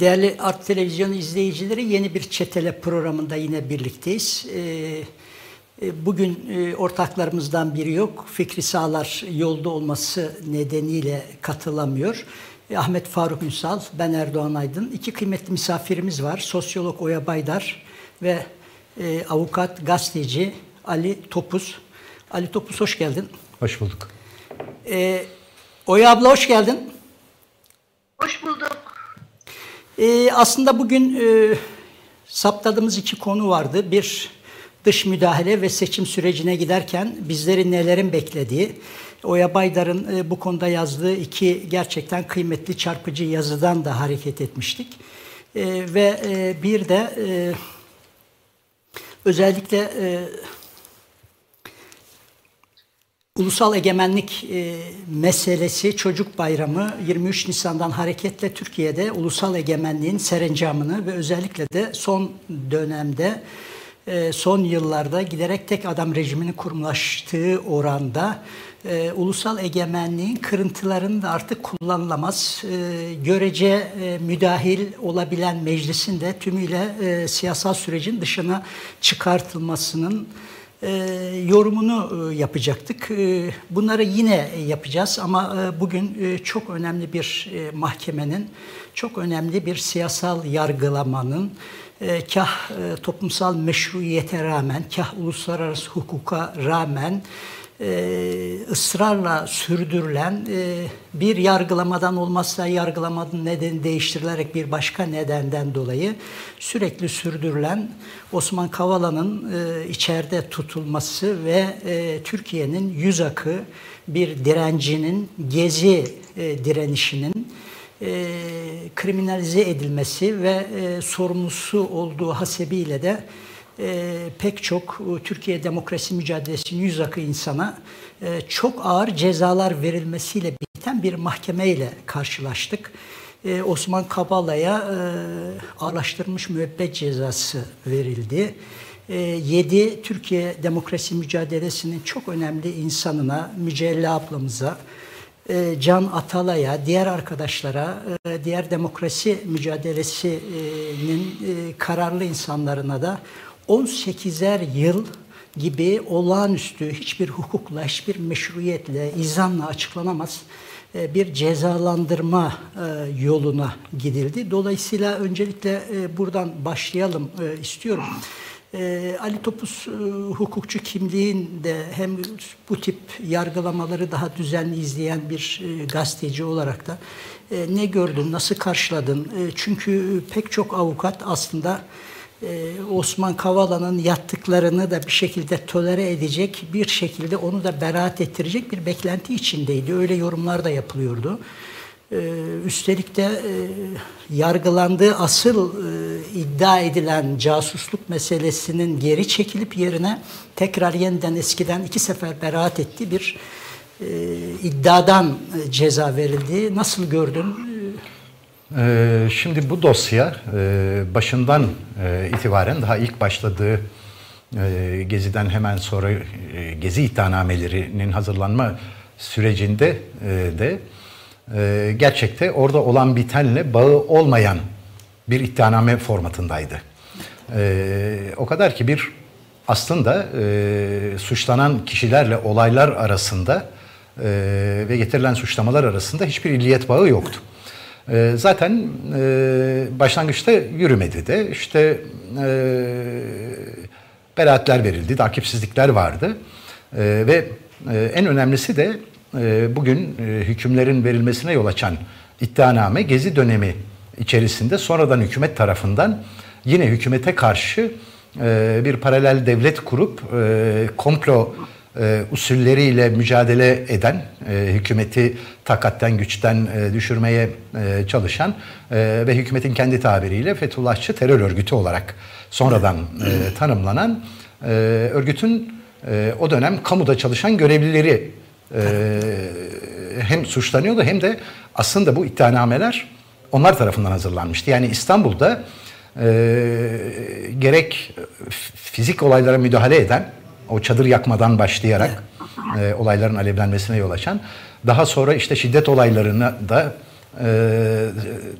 Değerli Art Televizyon izleyicileri yeni bir Çetele programında yine birlikteyiz. Ee, e, bugün e, ortaklarımızdan biri yok. Fikri Sağlar yolda olması nedeniyle katılamıyor. E, Ahmet Faruk Ünsal, ben Erdoğan Aydın. İki kıymetli misafirimiz var. Sosyolog Oya Baydar ve avukat, gazeteci Ali Topuz. Ali Topuz hoş geldin. Hoş bulduk. Oya abla hoş geldin. Hoş bulduk. Ee, aslında bugün e, saptadığımız iki konu vardı. Bir dış müdahale ve seçim sürecine giderken bizleri nelerin beklediği. Oya Baydar'ın e, bu konuda yazdığı iki gerçekten kıymetli çarpıcı yazıdan da hareket etmiştik. E, ve e, bir de e, özellikle e, Ulusal egemenlik e, meselesi çocuk bayramı 23 Nisan'dan hareketle Türkiye'de ulusal egemenliğin serencamını ve özellikle de son dönemde e, son yıllarda giderek tek adam rejiminin kurumlaştığı oranda e, ulusal egemenliğin kırıntılarını da artık kullanılamaz. E, görece e, müdahil olabilen meclisin de tümüyle e, siyasal sürecin dışına çıkartılmasının e, yorumunu e, yapacaktık. E, bunları yine yapacağız ama e, bugün e, çok önemli bir e, mahkemenin, çok önemli bir siyasal yargılamanın, e, kah e, toplumsal meşruiyete rağmen, kah uluslararası hukuka rağmen ısrarla sürdürülen e, bir yargılamadan olmazsa yargılamanın nedeni değiştirilerek bir başka nedenden dolayı sürekli sürdürülen Osman Kavala'nın e, içeride tutulması ve e, Türkiye'nin yüz akı bir direncinin, gezi e, direnişinin e, kriminalize edilmesi ve e, sorumlusu olduğu hasebiyle de e, pek çok e, Türkiye demokrasi mücadelesinin yüz akı insana e, çok ağır cezalar verilmesiyle biten bir mahkemeyle karşılaştık. E, Osman Kabala'ya e, ağırlaştırılmış müebbet cezası verildi. E, 7 Türkiye demokrasi mücadelesinin çok önemli insanına, Mücella ablamıza, e, Can Atalay'a, diğer arkadaşlara, e, diğer demokrasi mücadelesinin e, kararlı insanlarına da 18'er yıl gibi olağanüstü hiçbir hukukla, hiçbir meşruiyetle, izanla açıklanamaz e, bir cezalandırma e, yoluna gidildi. Dolayısıyla öncelikle e, buradan başlayalım istiyorum. Ali Topuz hukukçu kimliğinde hem bu tip yargılamaları daha düzenli izleyen bir gazeteci olarak da ne gördün, nasıl karşıladın? Çünkü pek çok avukat aslında Osman Kavala'nın yaptıklarını da bir şekilde tolere edecek, bir şekilde onu da beraat ettirecek bir beklenti içindeydi. Öyle yorumlar da yapılıyordu. Ee, üstelik de e, yargılandığı asıl e, iddia edilen casusluk meselesinin geri çekilip yerine tekrar yeniden eskiden iki sefer beraat ettiği bir e, iddiadan ceza verildi. Nasıl gördün? Ee, şimdi bu dosya e, başından e, itibaren daha ilk başladığı e, Gezi'den hemen sonra Gezi iddianamelerinin hazırlanma sürecinde de gerçekte orada olan bitenle bağı olmayan bir iddianame formatındaydı. O kadar ki bir aslında suçlanan kişilerle olaylar arasında ve getirilen suçlamalar arasında hiçbir illiyet bağı yoktu. E, zaten e, başlangıçta yürümedi de. İşte e, beraatler verildi, takipsizlikler vardı. E, ve e, en önemlisi de e, bugün e, hükümlerin verilmesine yol açan iddianame Gezi dönemi içerisinde sonradan hükümet tarafından yine hükümete karşı e, bir paralel devlet kurup e, komplo e, usulleriyle mücadele eden, e, hükümeti takatten güçten e, düşürmeye çalışan ve hükümetin kendi tabiriyle Fethullahçı terör örgütü olarak sonradan tanımlanan örgütün o dönem kamuda çalışan görevlileri hem suçlanıyordu hem de aslında bu iddianameler onlar tarafından hazırlanmıştı. Yani İstanbul'da e, gerek fizik olaylara müdahale eden o çadır yakmadan başlayarak e, olayların alevlenmesine yol açan. Daha sonra işte şiddet olaylarına da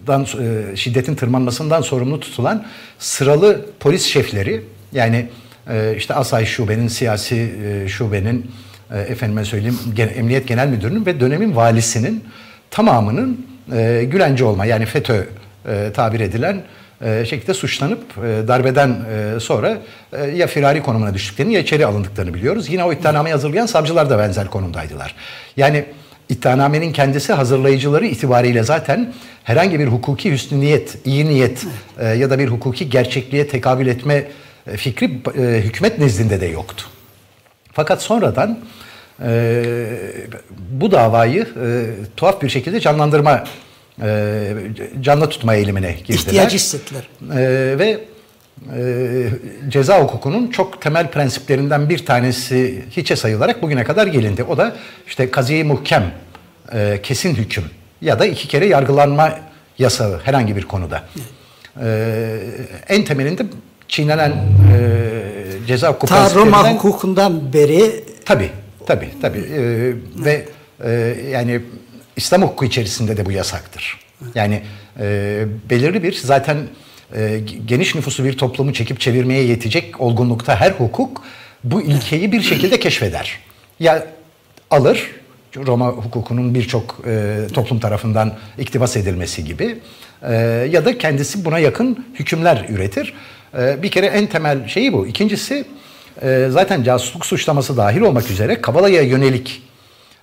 dan e, şiddetin tırmanmasından sorumlu tutulan sıralı polis şefleri yani e, işte Asayiş Şube'nin, siyasi e, şubenin, e, efendime söyleyeyim Emniyet Genel Müdürü'nün ve dönemin valisinin tamamının e, Gülenci olma yani FETÖ e, tabir edilen e, şekilde suçlanıp e, darbeden e, sonra e, ya firari konumuna düştüklerini ya içeri alındıklarını biliyoruz. Yine o iddianameyi hazırlayan savcılar da benzer konumdaydılar. Yani iddianamenin kendisi hazırlayıcıları itibariyle zaten herhangi bir hukuki hüsnü niyet, iyi niyet e, ya da bir hukuki gerçekliğe tekabül etme e, fikri e, hükümet nezdinde de yoktu. Fakat sonradan e, bu davayı e, tuhaf bir şekilde canlandırma, e, canlı tutma eğilimine girdiler. İhtiyacı hissettiler. E, ve e, ceza hukukunun çok temel prensiplerinden bir tanesi hiçe sayılarak bugüne kadar gelindi. O da işte kaziye muhkem, e, kesin hüküm ya da iki kere yargılanma yasağı herhangi bir konuda. E, en temelinde çiğnenen e, ceza hukuku Ta Roma hukukundan beri tabi tabi tabi e, ve e, yani İslam hukuku içerisinde de bu yasaktır. Yani e, belirli bir zaten e, geniş nüfusu bir toplumu çekip çevirmeye yetecek olgunlukta her hukuk bu ilkeyi bir şekilde keşfeder. Ya alır Roma hukukunun birçok e, toplum tarafından iktibas edilmesi gibi e, ya da kendisi buna yakın hükümler üretir. E, bir kere en temel şeyi bu. İkincisi e, zaten casusluk suçlaması dahil olmak üzere Kabala'ya yönelik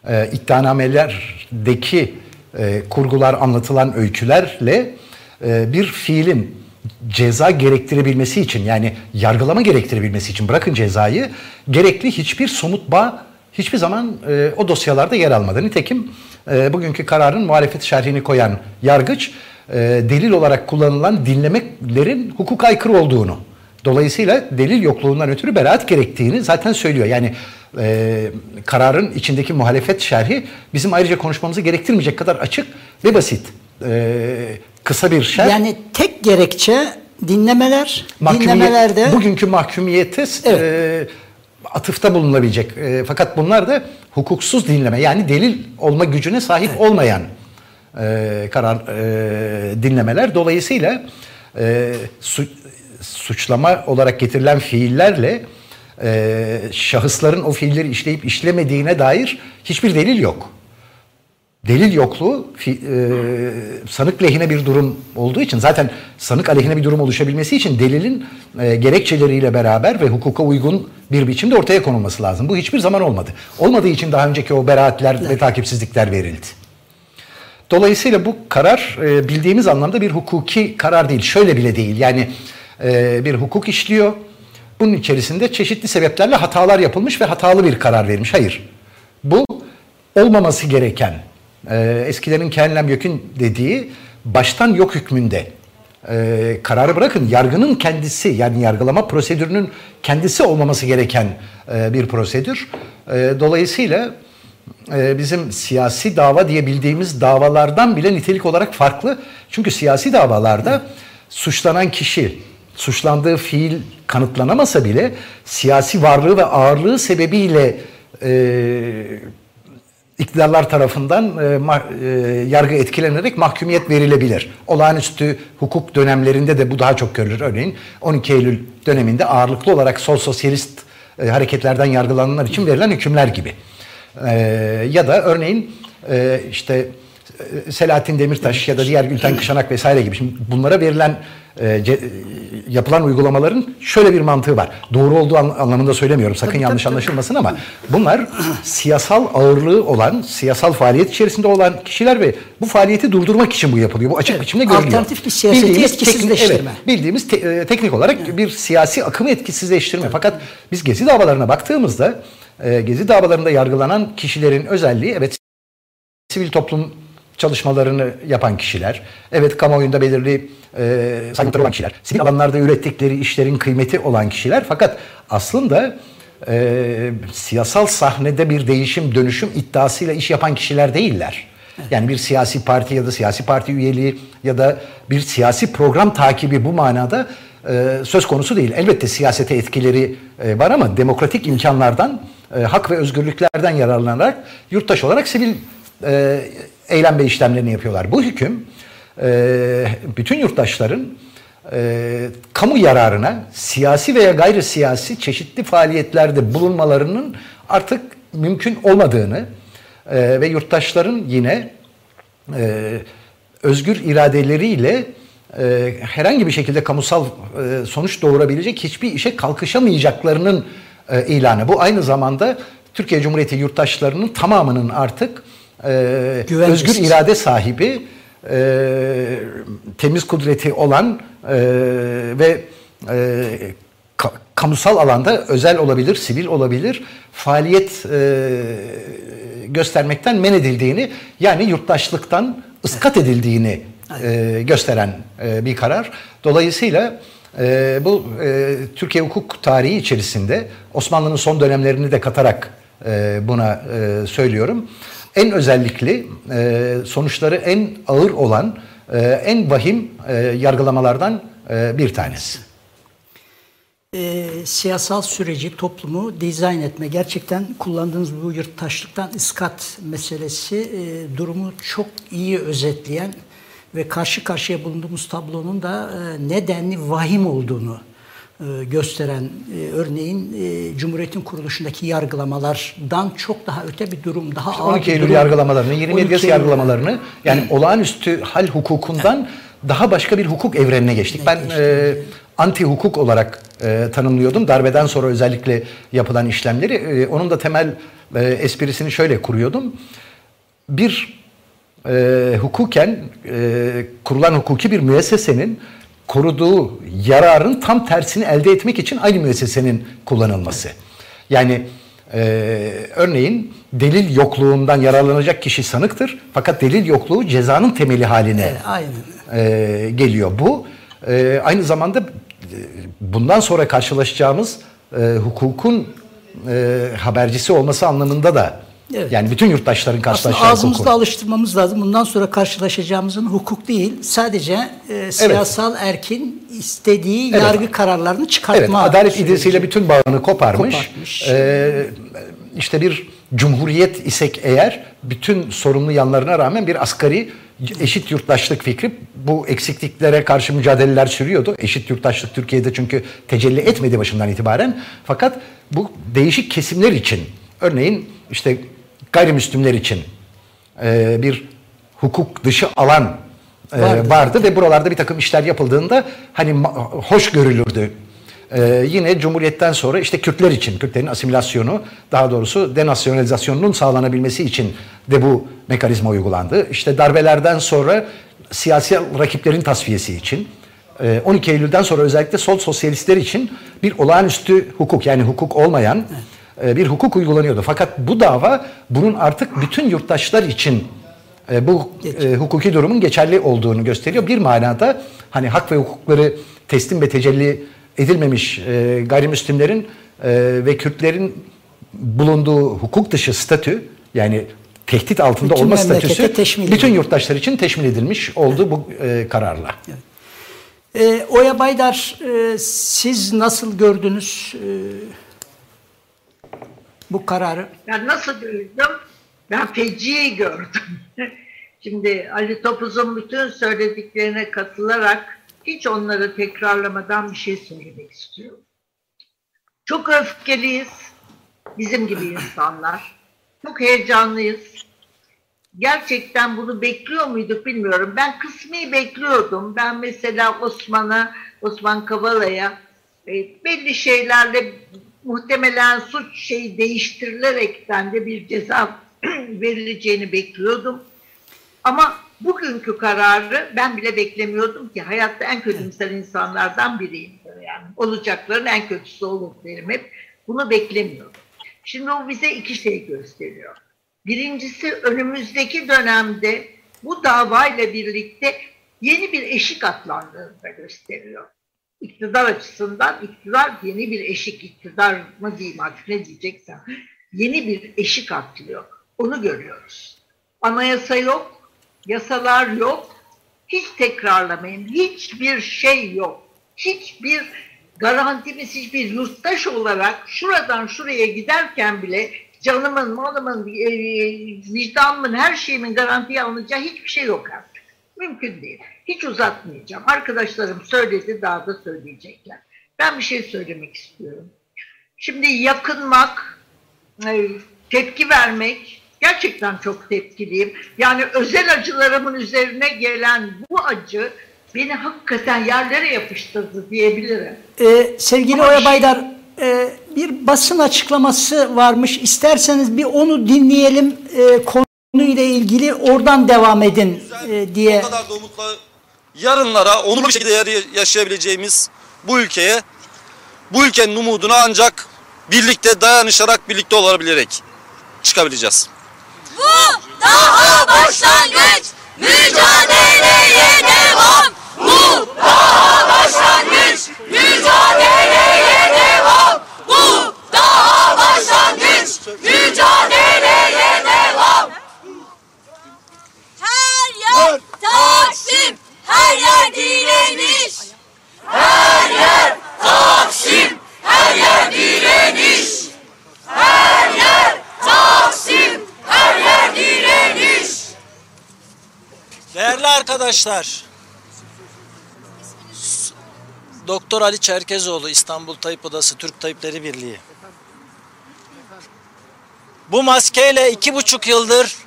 e, iddianamelerdeki e, kurgular, anlatılan öykülerle e, bir fiilin ceza gerektirebilmesi için yani yargılama gerektirebilmesi için bırakın cezayı gerekli hiçbir somut bağ hiçbir zaman e, o dosyalarda yer almadı. Nitekim e, bugünkü kararın muhalefet şerhini koyan yargıç e, delil olarak kullanılan dinlemelerin hukuka aykırı olduğunu dolayısıyla delil yokluğundan ötürü beraat gerektiğini zaten söylüyor. Yani e, kararın içindeki muhalefet şerhi bizim ayrıca konuşmamızı gerektirmeyecek kadar açık ve basit. E, kısa bir şerh. Yani tek gerekçe dinlemeler, dinlemelerde... Bugünkü mahkumiyete evet. e, atıfta bulunabilecek. E, fakat bunlar da hukuksuz dinleme yani delil olma gücüne sahip evet. olmayan e, karar e, dinlemeler. Dolayısıyla e, su, suçlama olarak getirilen fiillerle e, şahısların o fiilleri işleyip işlemediğine dair hiçbir delil yok delil yokluğu e, sanık lehine bir durum olduğu için zaten sanık aleyhine bir durum oluşabilmesi için delilin e, gerekçeleriyle beraber ve hukuka uygun bir biçimde ortaya konulması lazım. Bu hiçbir zaman olmadı. Olmadığı için daha önceki o beraatler evet. ve takipsizlikler verildi. Dolayısıyla bu karar e, bildiğimiz anlamda bir hukuki karar değil. Şöyle bile değil. Yani e, bir hukuk işliyor. Bunun içerisinde çeşitli sebeplerle hatalar yapılmış ve hatalı bir karar verilmiş. Hayır. Bu olmaması gereken e, eskilerin kenlem yökün dediği baştan yok hükmünde e, kararı bırakın yargının kendisi yani yargılama prosedürünün kendisi olmaması gereken e, bir prosedür. E, dolayısıyla e, bizim siyasi dava diye bildiğimiz davalardan bile nitelik olarak farklı. Çünkü siyasi davalarda suçlanan kişi suçlandığı fiil kanıtlanamasa bile siyasi varlığı ve ağırlığı sebebiyle e, iktidarlar tarafından e, ma, e, yargı etkilenerek mahkumiyet verilebilir. Olağanüstü hukuk dönemlerinde de bu daha çok görülür. Örneğin 12 Eylül döneminde ağırlıklı olarak sol sosyalist e, hareketlerden yargılananlar için verilen hükümler gibi. E, ya da örneğin e, işte Selahattin Demirtaş ya da diğer Gülten Kışanak vesaire gibi. Şimdi bunlara verilen e, ce, yapılan uygulamaların şöyle bir mantığı var. Doğru olduğu anlamında söylemiyorum. Sakın tabii, yanlış tabii, anlaşılmasın ama bunlar siyasal ağırlığı olan, siyasal faaliyet içerisinde olan kişiler ve bu faaliyeti durdurmak için bu yapılıyor. Bu açık evet, biçimde görülüyor. Alternatif bir siyaseti bildiğimiz etkisizleştirme. Teknik, evet, bildiğimiz te, e, teknik olarak evet. bir siyasi akımı etkisizleştirme. Evet. Fakat biz Gezi davalarına baktığımızda e, Gezi davalarında yargılanan kişilerin özelliği evet sivil toplum çalışmalarını yapan kişiler, evet kamuoyunda belirli e, saygınlıkları olan kişiler, sivil alanlarda ürettikleri işlerin kıymeti olan kişiler fakat aslında e, siyasal sahnede bir değişim, dönüşüm iddiasıyla iş yapan kişiler değiller. Yani bir siyasi parti ya da siyasi parti üyeliği ya da bir siyasi program takibi bu manada e, söz konusu değil. Elbette siyasete etkileri e, var ama demokratik imkanlardan, e, hak ve özgürlüklerden yararlanarak yurttaş olarak sivil e, eylem ve işlemlerini yapıyorlar. Bu hüküm e, bütün yurttaşların e, kamu yararına siyasi veya gayri siyasi çeşitli faaliyetlerde bulunmalarının artık mümkün olmadığını e, ve yurttaşların yine özgür iradeleriyle herhangi bir şekilde kamusal sonuç doğurabilecek hiçbir işe kalkışamayacaklarının ilanı. Bu aynı zamanda Türkiye Cumhuriyeti yurttaşlarının tamamının artık e, özgür irade sahibi, e, temiz kudreti olan e, ve e, ka, kamusal alanda özel olabilir, sivil olabilir faaliyet e, göstermekten men edildiğini yani yurttaşlıktan ıskat edildiğini e, gösteren e, bir karar. Dolayısıyla e, bu e, Türkiye hukuk tarihi içerisinde Osmanlı'nın son dönemlerini de katarak e, buna e, söylüyorum. En özellikli e, sonuçları en ağır olan e, en vahim e, yargılamalardan e, bir tanesi. E, siyasal süreci, toplumu dizayn etme. Gerçekten kullandığınız bu yurttaşlıktan iskat meselesi e, durumu çok iyi özetleyen ve karşı karşıya bulunduğumuz tablonun da e, nedenli vahim olduğunu gösteren e, örneğin Cumhuriyet'in kuruluşundaki yargılamalardan çok daha öte bir durum, daha ağır 12 Eylül durum. yargılamalarını, 27 Eylül yargılamalarını yani olağanüstü hal hukukundan daha başka bir hukuk evrenine geçtik. Ben e, anti hukuk olarak e, tanımlıyordum. Darbeden sonra özellikle yapılan işlemleri. E, onun da temel e, esprisini şöyle kuruyordum. Bir e, hukuken e, kurulan hukuki bir müessesenin koruduğu yararın tam tersini elde etmek için aynı müessesenin kullanılması. Yani e, örneğin delil yokluğundan yararlanacak kişi sanıktır. Fakat delil yokluğu cezanın temeli haline evet, aynen. E, geliyor. Bu e, aynı zamanda e, bundan sonra karşılaşacağımız e, hukukun e, habercisi olması anlamında da Evet. Yani bütün yurttaşların karşılaşacağı Aslında ağzımızda hukuk. alıştırmamız lazım. Bundan sonra karşılaşacağımızın hukuk değil, sadece e, siyasal evet. erkin istediği evet. yargı kararlarını çıkartma. Evet, adalet süreci. bütün bağını koparmış. kopartmış. Ee, işte bir cumhuriyet isek eğer bütün sorumlu yanlarına rağmen bir asgari eşit yurttaşlık fikri bu eksikliklere karşı mücadeleler sürüyordu. Eşit yurttaşlık Türkiye'de çünkü tecelli etmedi başından itibaren. Fakat bu değişik kesimler için örneğin işte gayrimüslimler için e, bir hukuk dışı alan e, vardı, vardı ve buralarda bir takım işler yapıldığında hani hoş görülürdü. Ee, yine Cumhuriyet'ten sonra işte Kürtler için, Kürtlerin asimilasyonu, daha doğrusu denasyonalizasyonunun sağlanabilmesi için de bu mekanizma uygulandı. İşte darbelerden sonra siyasi rakiplerin tasfiyesi için, 12 Eylül'den sonra özellikle sol sosyalistler için bir olağanüstü hukuk yani hukuk olmayan evet e, bir hukuk uygulanıyordu. Fakat bu dava bunun artık bütün yurttaşlar için e, bu e, hukuki durumun geçerli olduğunu gösteriyor. Bir manada hani hak ve hukukları teslim ve tecelli edilmemiş e, gayrimüslimlerin ve Kürtlerin bulunduğu hukuk dışı statü yani tehdit altında bütün olma statüsü bütün yurttaşlar için teşmil edilmiş oldu evet. bu e, kararla. Evet. E, Oya Baydar e, siz nasıl gördünüz e, bu kararı? Ben nasıl gördüm? Ben feci gördüm. Şimdi Ali Topuz'un bütün söylediklerine katılarak hiç onları tekrarlamadan bir şey söylemek istiyorum. Çok öfkeliyiz. Bizim gibi insanlar. Çok heyecanlıyız. Gerçekten bunu bekliyor muyduk bilmiyorum. Ben kısmi bekliyordum. Ben mesela Osman'a, Osman Kavala'ya e, belli şeylerle muhtemelen suç şeyi değiştirilerekten de bir ceza verileceğini bekliyordum. Ama bugünkü kararı ben bile beklemiyordum ki hayatta en kötümser insanlardan biriyim. Yani olacakların en kötüsü olur derim hep. Bunu beklemiyordum. Şimdi o bize iki şey gösteriyor. Birincisi önümüzdeki dönemde bu davayla birlikte yeni bir eşik atlandığını da gösteriyor iktidar açısından iktidar yeni bir eşik iktidar mı diyeyim artık ne diyeceksen yeni bir eşik atlıyor. Onu görüyoruz. Anayasa yok, yasalar yok, hiç tekrarlamayın, hiçbir şey yok. Hiçbir garantimiz, hiçbir yurttaş olarak şuradan şuraya giderken bile canımın, malımın, e, vicdanımın, her şeyimin garantiye alınacağı hiçbir şey yok artık. Mümkün değil. Hiç uzatmayacağım. Arkadaşlarım söyledi, daha da söyleyecekler. Ben bir şey söylemek istiyorum. Şimdi yakınmak, e, tepki vermek, gerçekten çok tepkiliyim. Yani özel acılarımın üzerine gelen bu acı beni hakikaten yerlere yapıştırdı diyebilirim. Ee, sevgili Oya Baydar, e, bir basın açıklaması varmış. İsterseniz bir onu dinleyelim. E, konuyla ilgili oradan devam edin e, diye. O kadar da umutla yarınlara onurlu bir şekilde yaşayabileceğimiz bu ülkeye bu ülkenin umuduna ancak birlikte dayanışarak birlikte olabilerek çıkabileceğiz. Bu daha başlangıç. Mücadeleye devam. Bu daha başlangıç. Mücadeleye devam. Bu daha başlangıç. Mücadeleye devam. Her yer Taksim. Her yer direniş. Her yer Taksim. Her yer direniş. Her yer Taksim. Her yer direniş. Değerli arkadaşlar, Doktor Ali Çerkezoğlu, İstanbul Tayyip Odası Türk Tayyipleri Birliği. Bu maskeyle iki buçuk yıldır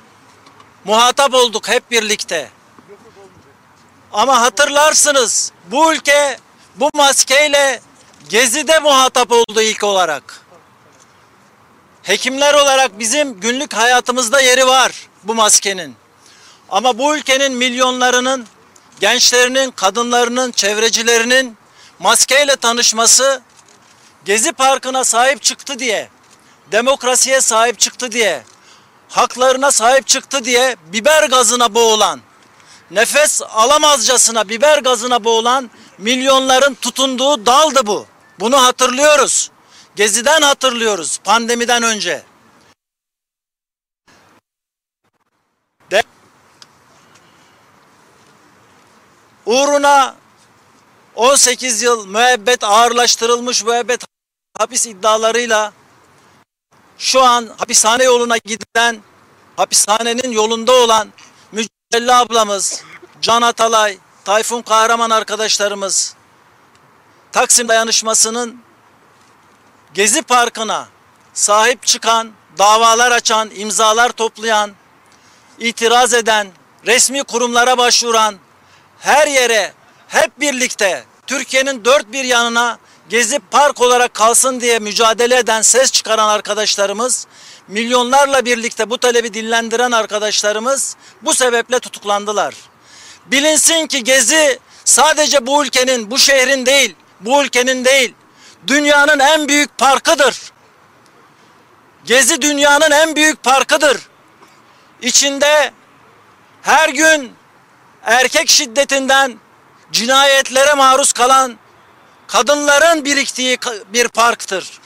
muhatap olduk hep birlikte. Ama hatırlarsınız bu ülke bu maskeyle Gezi'de muhatap oldu ilk olarak. Hekimler olarak bizim günlük hayatımızda yeri var bu maskenin. Ama bu ülkenin milyonlarının, gençlerinin, kadınlarının, çevrecilerinin maskeyle tanışması Gezi Parkı'na sahip çıktı diye, demokrasiye sahip çıktı diye, haklarına sahip çıktı diye biber gazına boğulan, nefes alamazcasına biber gazına boğulan milyonların tutunduğu daldı bu. Bunu hatırlıyoruz. Geziden hatırlıyoruz pandemiden önce. De uğruna 18 yıl müebbet ağırlaştırılmış müebbet hapis iddialarıyla şu an hapishane yoluna giden hapishanenin yolunda olan Mücella ablamız, Can Atalay, Tayfun Kahraman arkadaşlarımız Taksim dayanışmasının Gezi Parkı'na sahip çıkan, davalar açan, imzalar toplayan, itiraz eden, resmi kurumlara başvuran, her yere hep birlikte Türkiye'nin dört bir yanına Gezi Park olarak kalsın diye mücadele eden, ses çıkaran arkadaşlarımız, milyonlarla birlikte bu talebi dillendiren arkadaşlarımız bu sebeple tutuklandılar. Bilinsin ki Gezi sadece bu ülkenin, bu şehrin değil, bu ülkenin değil, dünyanın en büyük parkıdır. Gezi dünyanın en büyük parkıdır. İçinde her gün erkek şiddetinden cinayetlere maruz kalan kadınların biriktiği bir parktır.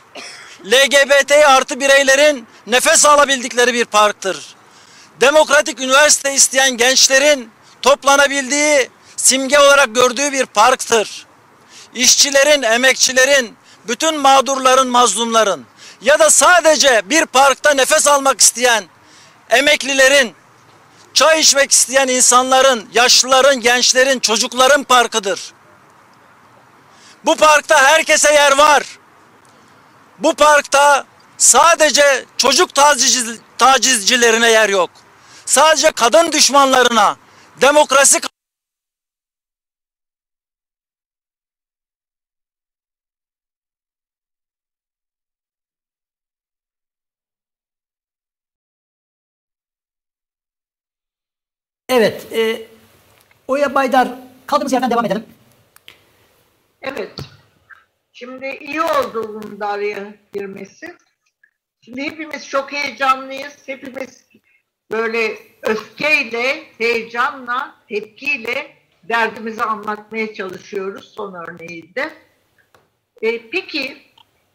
LGBT artı bireylerin nefes alabildikleri bir parktır. Demokratik üniversite isteyen gençlerin toplanabildiği, simge olarak gördüğü bir parktır. İşçilerin, emekçilerin, bütün mağdurların, mazlumların ya da sadece bir parkta nefes almak isteyen emeklilerin, çay içmek isteyen insanların, yaşlıların, gençlerin, çocukların parkıdır. Bu parkta herkese yer var. Bu parkta sadece çocuk taciz, tacizcilerine yer yok. Sadece kadın düşmanlarına, demokrasi Evet, e, Oya Baydar kaldığımız yerden devam edelim. Evet. Şimdi iyi oldu bunun da araya girmesi. Şimdi hepimiz çok heyecanlıyız. Hepimiz böyle öfkeyle, heyecanla, tepkiyle derdimizi anlatmaya çalışıyoruz. Son örneği de. E, peki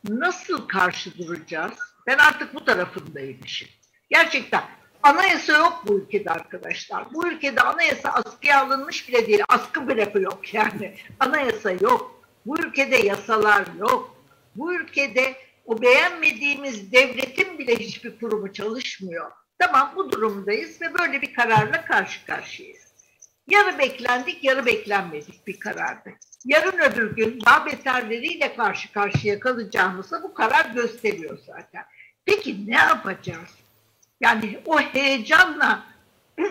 nasıl karşı duracağız? Ben artık bu tarafındayım işin. Gerçekten anayasa yok bu ülkede arkadaşlar. Bu ülkede anayasa askıya alınmış bile değil. Askı bile yok yani. Anayasa yok. Bu ülkede yasalar yok. Bu ülkede o beğenmediğimiz devletin bile hiçbir kurumu çalışmıyor. Tamam bu durumdayız ve böyle bir kararla karşı karşıyayız. Yarı beklendik, yarı beklenmedik bir karardı. Yarın öbür gün daha beterleriyle karşı karşıya kalacağımızı bu karar gösteriyor zaten. Peki ne yapacağız? Yani o heyecanla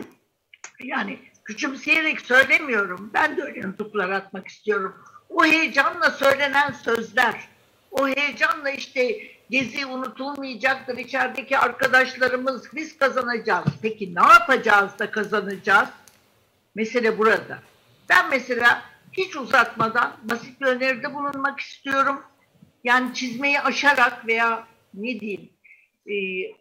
yani küçümseyerek söylemiyorum. Ben de öyle nutuklar atmak istiyorum. O heyecanla söylenen sözler, o heyecanla işte gezi unutulmayacaktır, içerideki arkadaşlarımız biz kazanacağız. Peki ne yapacağız da kazanacağız? Mesele burada. Ben mesela hiç uzatmadan basit bir öneride bulunmak istiyorum. Yani çizmeyi aşarak veya ne diyeyim e,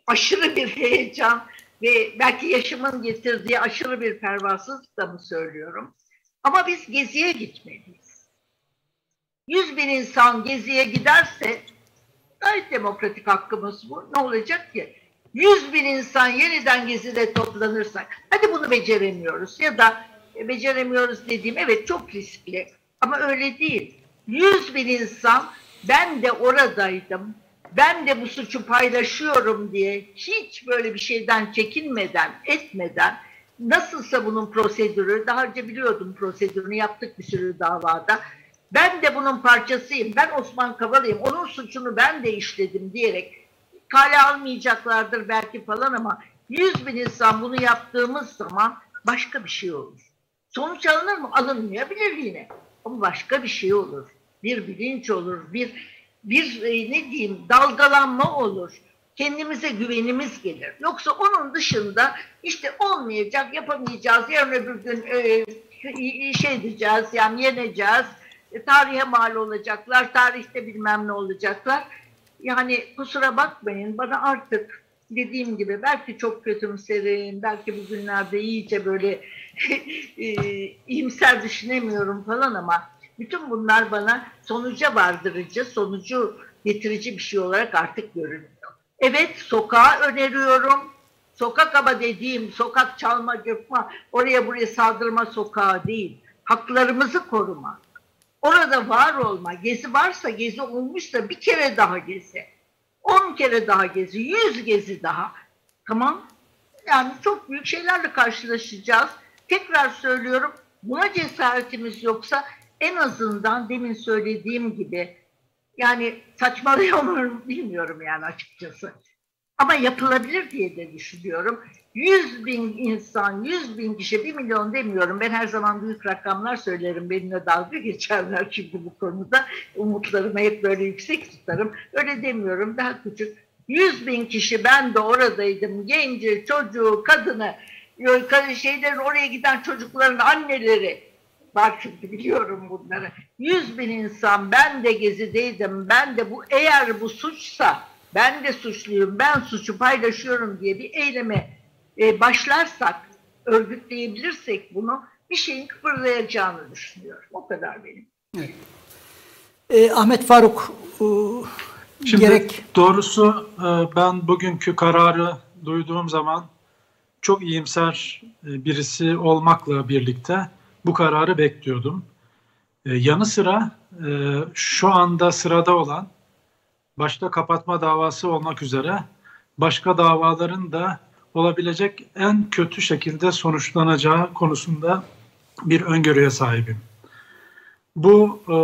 aşırı bir heyecan ve belki yaşımın getirdiği aşırı bir pervasızlıkla mı söylüyorum? Ama biz geziye gitmeliyiz. Yüz bin insan geziye giderse gayet demokratik hakkımız bu. Ne olacak ki? Yüz bin insan yeniden gezide toplanırsak, hadi bunu beceremiyoruz ya da e, beceremiyoruz dediğim evet çok riskli ama öyle değil. Yüz bin insan ben de oradaydım, ben de bu suçu paylaşıyorum diye hiç böyle bir şeyden çekinmeden, etmeden nasılsa bunun prosedürü, daha önce biliyordum prosedürünü yaptık bir sürü davada. Ben de bunun parçasıyım, ben Osman Kavala'yım, onun suçunu ben de işledim diyerek kale almayacaklardır belki falan ama yüz bin insan bunu yaptığımız zaman başka bir şey olur. Sonuç alınır mı? Alınmayabilir yine. Ama başka bir şey olur. Bir bilinç olur, bir bir e, ne diyeyim dalgalanma olur. Kendimize güvenimiz gelir. Yoksa onun dışında işte olmayacak, yapamayacağız, yarın öbür gün e, şey diyeceğiz, yani yeneceğiz, e, tarihe mal olacaklar, tarihte bilmem ne olacaklar. Yani kusura bakmayın bana artık dediğim gibi belki çok kötümserim, belki bugünlerde iyice böyle e, iyimser düşünemiyorum falan ama bütün bunlar bana sonuca vardırıcı, sonucu getirici bir şey olarak artık görünüyor. Evet sokağa öneriyorum. Sokak ama dediğim sokak çalma, gökma, oraya buraya saldırma sokağı değil. Haklarımızı koruma. Orada var olma. Gezi varsa, gezi olmuşsa bir kere daha gezi. On kere daha gezi, yüz gezi daha. Tamam. Yani çok büyük şeylerle karşılaşacağız. Tekrar söylüyorum buna cesaretimiz yoksa en azından demin söylediğim gibi yani saçmalıyor muyum bilmiyorum yani açıkçası. Ama yapılabilir diye de düşünüyorum. 100 bin insan, 100 bin kişi, 1 milyon demiyorum. Ben her zaman büyük rakamlar söylerim. Benimle dalga geçerler çünkü bu konuda. Umutlarımı hep böyle yüksek tutarım. Öyle demiyorum, daha küçük. 100 bin kişi ben de oradaydım. Genci, çocuğu, kadını, şeylerin oraya giden çocukların anneleri. Bak şimdi biliyorum bunları. 100 bin insan ben de gezideydim. Ben de bu eğer bu suçsa ben de suçluyum, ben suçu paylaşıyorum diye bir eyleme e, başlarsak, örgütleyebilirsek bunu bir şeyin kıpırdayacağını düşünüyorum. O kadar benim. Evet. E, Ahmet Faruk e, Şimdi gerek... doğrusu e, ben bugünkü kararı duyduğum zaman çok iyimser e, birisi olmakla birlikte bu kararı bekliyordum. E, yanı sıra e, şu anda sırada olan başta kapatma davası olmak üzere başka davaların da olabilecek en kötü şekilde sonuçlanacağı konusunda bir öngörüye sahibim. Bu e,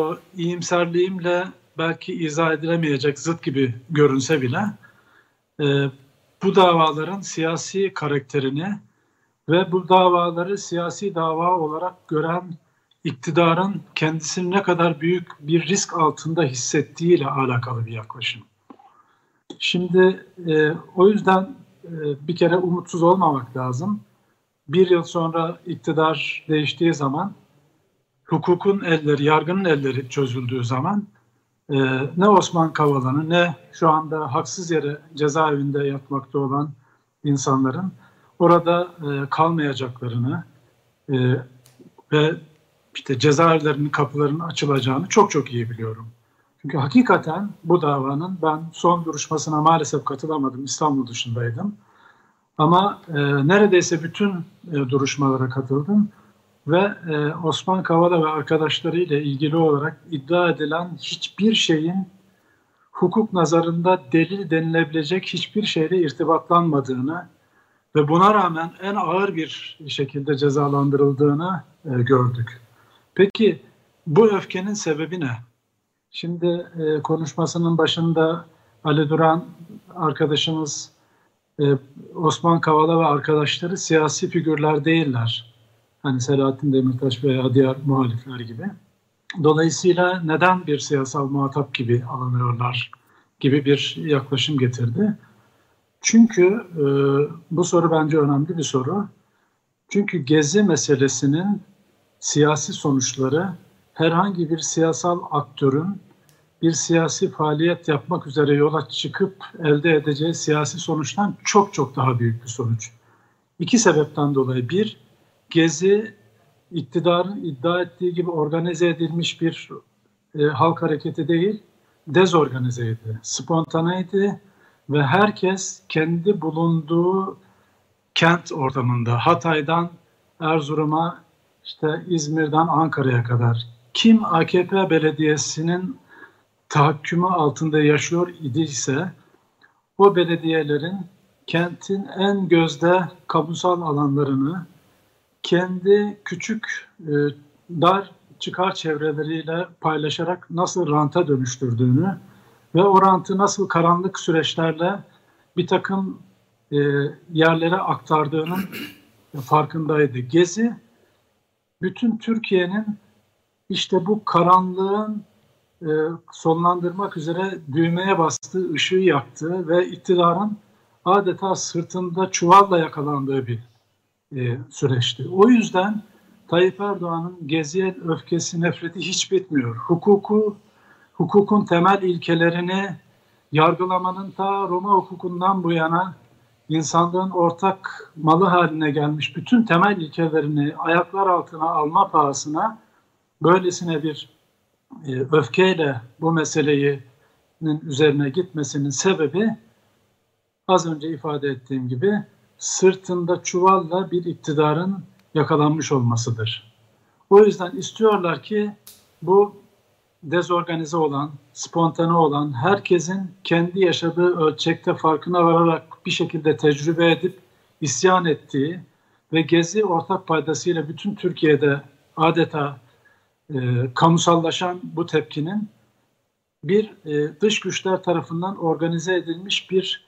iyimserliğimle belki izah edilemeyecek zıt gibi görünse bile e, bu davaların siyasi karakterini ve bu davaları siyasi dava olarak gören iktidarın kendisini ne kadar büyük bir risk altında hissettiğiyle alakalı bir yaklaşım. Şimdi e, o yüzden bir kere umutsuz olmamak lazım. Bir yıl sonra iktidar değiştiği zaman, hukukun elleri, yargının elleri çözüldüğü zaman e, ne Osman Kavala'nın ne şu anda haksız yere cezaevinde yatmakta olan insanların orada e, kalmayacaklarını e, ve işte cezaevlerinin kapılarının açılacağını çok çok iyi biliyorum. Çünkü hakikaten bu davanın ben son duruşmasına maalesef katılamadım. İstanbul dışındaydım. Ama e, neredeyse bütün e, duruşmalara katıldım ve e, Osman Kavala ve arkadaşlarıyla ilgili olarak iddia edilen hiçbir şeyin hukuk nazarında delil denilebilecek hiçbir şeyle irtibatlanmadığını ve buna rağmen en ağır bir şekilde cezalandırıldığını e, gördük. Peki bu öfkenin sebebi ne? Şimdi e, konuşmasının başında Ali Duran arkadaşımız e, Osman Kavala ve arkadaşları siyasi figürler değiller. Hani Selahattin Demirtaş veya diğer muhalifler gibi. Dolayısıyla neden bir siyasal muhatap gibi alınıyorlar gibi bir yaklaşım getirdi. Çünkü e, bu soru bence önemli bir soru. Çünkü gezi meselesinin siyasi sonuçları herhangi bir siyasal aktörün bir siyasi faaliyet yapmak üzere yola çıkıp elde edeceği siyasi sonuçtan çok çok daha büyük bir sonuç. İki sebepten dolayı. Bir, Gezi iktidarın iddia ettiği gibi organize edilmiş bir e, halk hareketi değil, dezorganizeydi, spontaneydi ve herkes kendi bulunduğu kent ortamında, Hatay'dan Erzurum'a, işte İzmir'den Ankara'ya kadar kim AKP belediyesinin tahakkümü altında yaşıyor idiyse o belediyelerin kentin en gözde kamusal alanlarını kendi küçük e, dar çıkar çevreleriyle paylaşarak nasıl ranta dönüştürdüğünü ve o rantı nasıl karanlık süreçlerle bir takım e, yerlere aktardığının farkındaydı. Gezi bütün Türkiye'nin işte bu karanlığın e, sonlandırmak üzere düğmeye bastığı, ışığı yaktı ve iktidarın adeta sırtında çuvalla yakalandığı bir e, süreçti. O yüzden Tayyip Erdoğan'ın geziye öfkesi, nefreti hiç bitmiyor. Hukuku, hukukun temel ilkelerini yargılamanın ta Roma hukukundan bu yana insanlığın ortak malı haline gelmiş bütün temel ilkelerini ayaklar altına alma pahasına böylesine bir e, öfkeyle bu meseleyi üzerine gitmesinin sebebi az önce ifade ettiğim gibi sırtında çuvalla bir iktidarın yakalanmış olmasıdır. O yüzden istiyorlar ki bu dezorganize olan, spontane olan, herkesin kendi yaşadığı ölçekte farkına vararak bir şekilde tecrübe edip isyan ettiği ve Gezi ortak paydasıyla bütün Türkiye'de adeta e, kamusallaşan bu tepkinin bir e, dış güçler tarafından organize edilmiş bir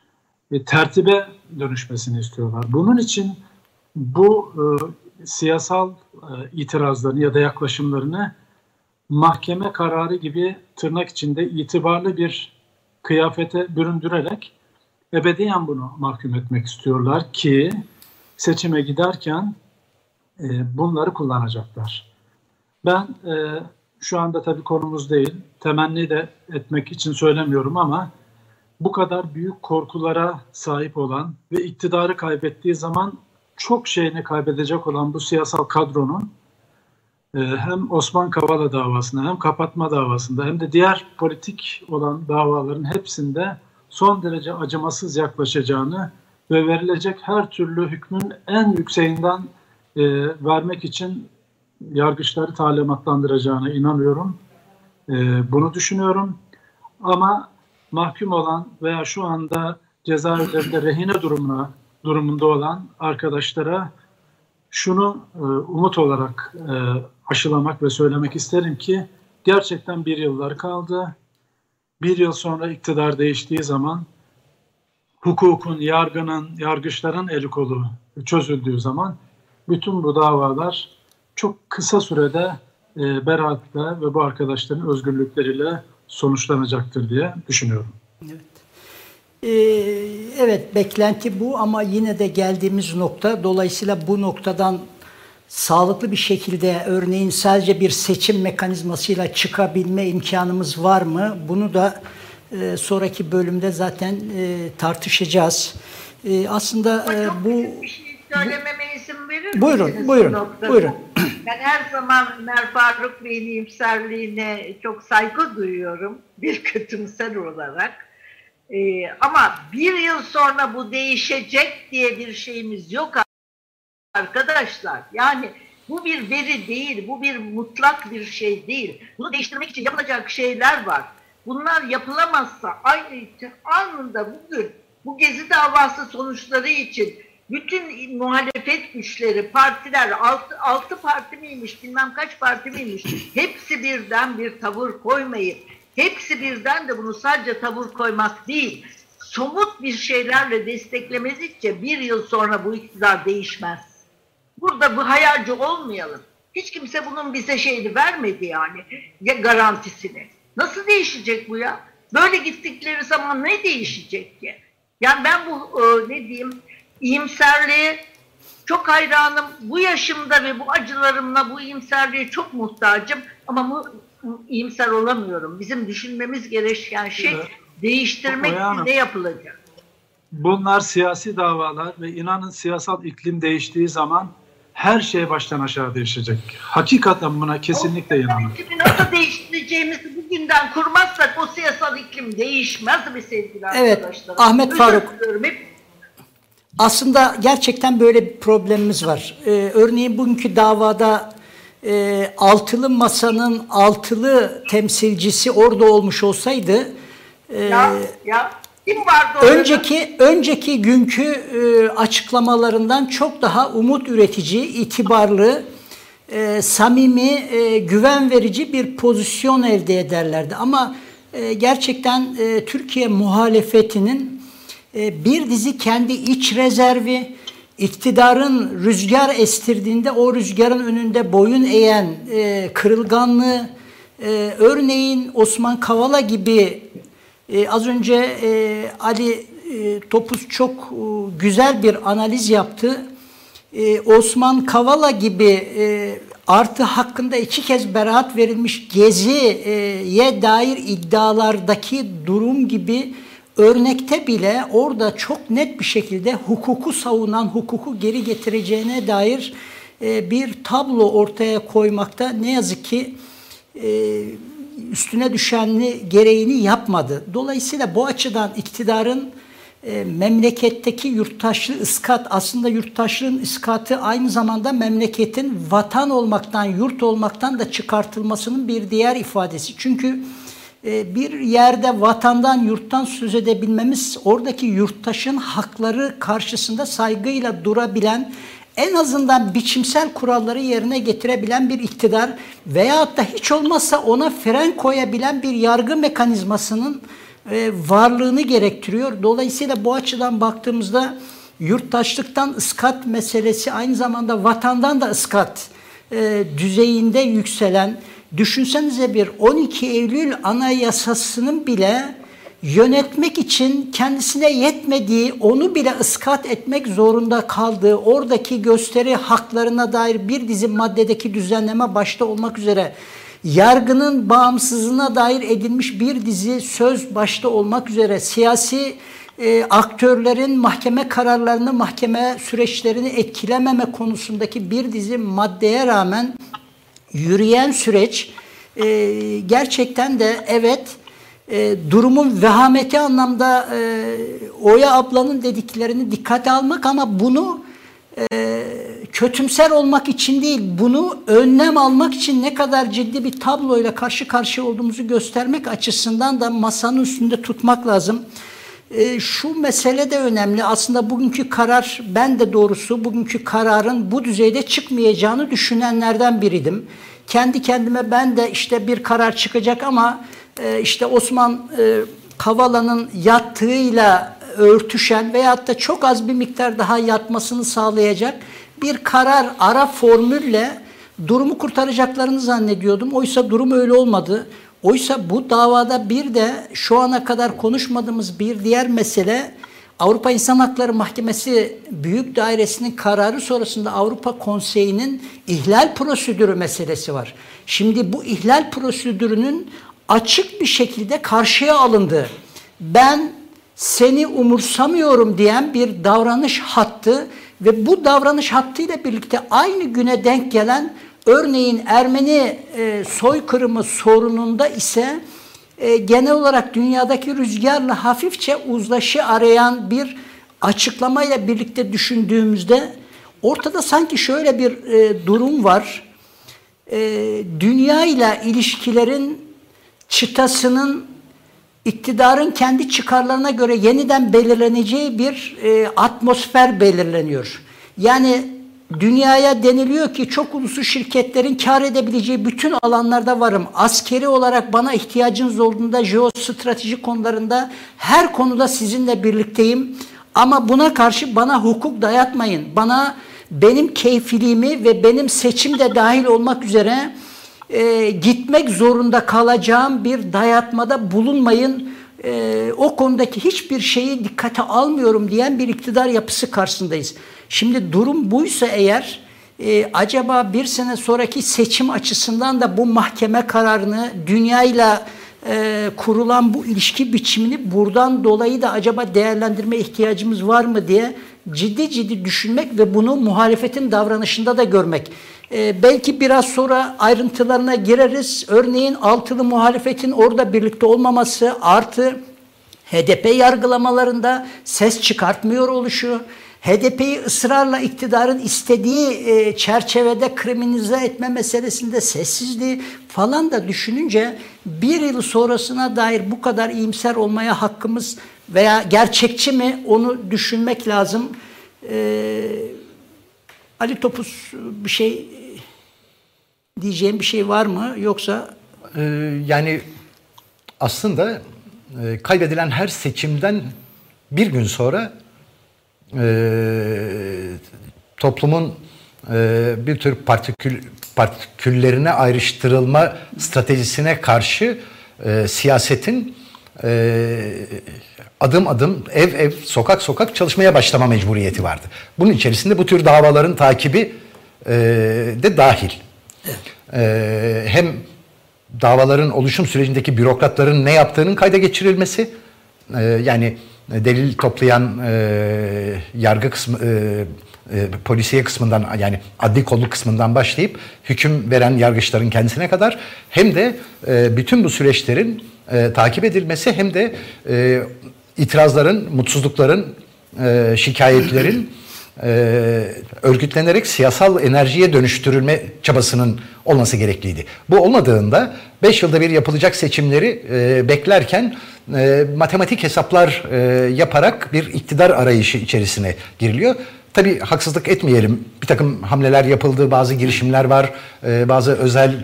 e, tertibe dönüşmesini istiyorlar. Bunun için bu e, siyasal e, itirazlarını ya da yaklaşımlarını mahkeme kararı gibi tırnak içinde itibarlı bir kıyafete büründürerek ebediyen bunu mahkum etmek istiyorlar ki seçime giderken e, bunları kullanacaklar. Ben e, şu anda tabii konumuz değil, temenni de etmek için söylemiyorum ama bu kadar büyük korkulara sahip olan ve iktidarı kaybettiği zaman çok şeyini kaybedecek olan bu siyasal kadronun e, hem Osman Kavala davasında hem kapatma davasında hem de diğer politik olan davaların hepsinde son derece acımasız yaklaşacağını ve verilecek her türlü hükmün en yükseğinden e, vermek için yargıçları talimatlandıracağına inanıyorum. E, bunu düşünüyorum. Ama mahkum olan veya şu anda cezaevlerinde rehine durumuna durumunda olan arkadaşlara şunu e, umut olarak e, aşılamak ve söylemek isterim ki gerçekten bir yıllar kaldı. Bir yıl sonra iktidar değiştiği zaman hukukun, yargının, yargıçların eli kolu çözüldüğü zaman bütün bu davalar çok kısa sürede e, beraatle ve bu arkadaşların özgürlükleriyle sonuçlanacaktır diye düşünüyorum. Evet. Ee, evet beklenti bu ama yine de geldiğimiz nokta dolayısıyla bu noktadan sağlıklı bir şekilde örneğin sadece bir seçim mekanizmasıyla çıkabilme imkanımız var mı? Bunu da e, sonraki bölümde zaten e, tartışacağız. E, aslında e, bu... Bir şey söylememe izin verir buyurun? Buyurun, buyurun. Ben her zaman Ömer Faruk Bey'in iyimserliğine çok saygı duyuyorum bir kötümser olarak. Ee, ama bir yıl sonra bu değişecek diye bir şeyimiz yok arkadaşlar. Yani bu bir veri değil, bu bir mutlak bir şey değil. Bunu değiştirmek için yapılacak şeyler var. Bunlar yapılamazsa aynı anında bugün bu gezi davası sonuçları için bütün muhalefet güçleri, partiler, altı, altı parti miymiş, bilmem kaç parti miymiş, hepsi birden bir tavır koymayıp, hepsi birden de bunu sadece tavır koymak değil, somut bir şeylerle desteklemedikçe bir yıl sonra bu iktidar değişmez. Burada bu hayalci olmayalım. Hiç kimse bunun bize şeyini vermedi yani, ya garantisini. Nasıl değişecek bu ya? Böyle gittikleri zaman ne değişecek ki? Yani ben bu e, ne diyeyim iyimserliğe çok hayranım. Bu yaşımda ve bu acılarımla bu iyimserliğe çok muhtacım. Ama bu iyimser olamıyorum. Bizim düşünmemiz gereken şey evet. değiştirmek ne yapılacak? Bunlar siyasi davalar ve inanın siyasal iklim değiştiği zaman her şey baştan aşağı değişecek. Hakikaten buna kesinlikle inanıyorum. Nasıl değiştireceğimizi bugünden kurmazsak o siyasal iklim değişmez mi sevgili evet, arkadaşlar? Ahmet Özür Faruk. Hep... Aslında gerçekten böyle bir problemimiz var. Ee, örneğin bugünkü davada e, altılı masanın altılı temsilcisi orada olmuş olsaydı e, ya, ya kim vardı orada? Önceki önceki günkü e, açıklamalarından çok daha umut üretici, itibarlı, e, samimi, e, güven verici bir pozisyon elde ederlerdi. Ama e, gerçekten e, Türkiye muhalefetinin bir dizi kendi iç rezervi, iktidarın rüzgar estirdiğinde o rüzgarın önünde boyun eğen e, kırılganlığı, e, örneğin Osman Kavala gibi e, az önce e, Ali e, Topuz çok e, güzel bir analiz yaptı. E, Osman Kavala gibi e, artı hakkında iki kez beraat verilmiş Gezi'ye dair iddialardaki durum gibi örnekte bile orada çok net bir şekilde hukuku savunan, hukuku geri getireceğine dair e, bir tablo ortaya koymakta ne yazık ki e, üstüne düşenli gereğini yapmadı. Dolayısıyla bu açıdan iktidarın e, memleketteki yurttaşlığı ıskat aslında yurttaşlığın iskatı aynı zamanda memleketin vatan olmaktan, yurt olmaktan da çıkartılmasının bir diğer ifadesi. Çünkü bir yerde vatandan, yurttan söz edebilmemiz oradaki yurttaşın hakları karşısında saygıyla durabilen en azından biçimsel kuralları yerine getirebilen bir iktidar veyahut da hiç olmazsa ona fren koyabilen bir yargı mekanizmasının e, varlığını gerektiriyor. Dolayısıyla bu açıdan baktığımızda yurttaşlıktan ıskat meselesi aynı zamanda vatandan da ıskat e, düzeyinde yükselen düşünsenize bir 12 Eylül Anayasası'nın bile yönetmek için kendisine yetmediği, onu bile ıskat etmek zorunda kaldığı, oradaki gösteri haklarına dair bir dizi maddedeki düzenleme başta olmak üzere yargının bağımsızlığına dair edilmiş bir dizi söz başta olmak üzere siyasi e, aktörlerin mahkeme kararlarını, mahkeme süreçlerini etkilememe konusundaki bir dizi maddeye rağmen yürüyen süreç e, gerçekten de evet e, durumun vehameti anlamda e, Oya ablanın dediklerini dikkate almak ama bunu e, kötümser olmak için değil, bunu önlem almak için ne kadar ciddi bir tabloyla karşı karşıya olduğumuzu göstermek açısından da masanın üstünde tutmak lazım. E, şu mesele de önemli. Aslında bugünkü karar, ben de doğrusu bugünkü kararın bu düzeyde çıkmayacağını düşünenlerden biriydim. Kendi kendime ben de işte bir karar çıkacak ama e, işte Osman e, Kavala'nın yattığıyla örtüşen veyahut da çok az bir miktar daha yatmasını sağlayacak bir karar ara formülle durumu kurtaracaklarını zannediyordum. Oysa durum öyle olmadı. Oysa bu davada bir de şu ana kadar konuşmadığımız bir diğer mesele Avrupa İnsan Hakları Mahkemesi Büyük Dairesi'nin kararı sonrasında Avrupa Konseyi'nin ihlal prosedürü meselesi var. Şimdi bu ihlal prosedürünün açık bir şekilde karşıya alındı. Ben seni umursamıyorum diyen bir davranış hattı ve bu davranış hattıyla birlikte aynı güne denk gelen örneğin Ermeni e, soykırımı sorununda ise e, genel olarak dünyadaki rüzgarla hafifçe uzlaşı arayan bir açıklamayla birlikte düşündüğümüzde ortada sanki şöyle bir e, durum var. E, dünya ile ilişkilerin çıtasının iktidarın kendi çıkarlarına göre yeniden belirleneceği bir e, atmosfer belirleniyor. Yani dünyaya deniliyor ki çok uluslu şirketlerin kar edebileceği bütün alanlarda varım. Askeri olarak bana ihtiyacınız olduğunda jeostratejik konularında her konuda sizinle birlikteyim. Ama buna karşı bana hukuk dayatmayın. Bana benim keyfiliğimi ve benim seçim de dahil olmak üzere e, gitmek zorunda kalacağım bir dayatmada bulunmayın. E, o konudaki hiçbir şeyi dikkate almıyorum diyen bir iktidar yapısı karşısındayız. Şimdi durum buysa eğer e, acaba bir sene sonraki seçim açısından da bu mahkeme kararını dünyayla e, kurulan bu ilişki biçimini buradan dolayı da acaba değerlendirme ihtiyacımız var mı diye ciddi ciddi düşünmek ve bunu muhalefetin davranışında da görmek. E, belki biraz sonra ayrıntılarına gireriz. Örneğin altılı muhalefetin orada birlikte olmaması artı HDP yargılamalarında ses çıkartmıyor oluşu, HDP'yi ısrarla iktidarın istediği e, çerçevede kriminalize etme meselesinde sessizliği falan da düşününce bir yıl sonrasına dair bu kadar iyimser olmaya hakkımız veya gerçekçi mi onu düşünmek lazım. Ee, Ali Topuz bir şey diyeceğim bir şey var mı yoksa? Ee, yani aslında e, kaybedilen her seçimden bir gün sonra e, toplumun e, bir tür partikül partiküllerine ayrıştırılma stratejisine karşı e, siyasetin e, adım adım ev ev sokak sokak çalışmaya başlama mecburiyeti vardı. Bunun içerisinde bu tür davaların takibi e, de dahil. E, hem davaların oluşum sürecindeki bürokratların ne yaptığının kayda geçirilmesi e, yani delil toplayan e, yargı kısmı e, e, polisiye kısmından yani adli kolluk kısmından başlayıp hüküm veren yargıçların kendisine kadar hem de e, bütün bu süreçlerin e, takip edilmesi hem de e, itirazların, mutsuzlukların, e, şikayetlerin e, örgütlenerek siyasal enerjiye dönüştürülme çabasının olması gerekliydi. Bu olmadığında 5 yılda bir yapılacak seçimleri e, beklerken e, matematik hesaplar e, yaparak bir iktidar arayışı içerisine giriliyor. Tabi haksızlık etmeyelim. Bir takım hamleler yapıldı, bazı girişimler var, e, bazı özel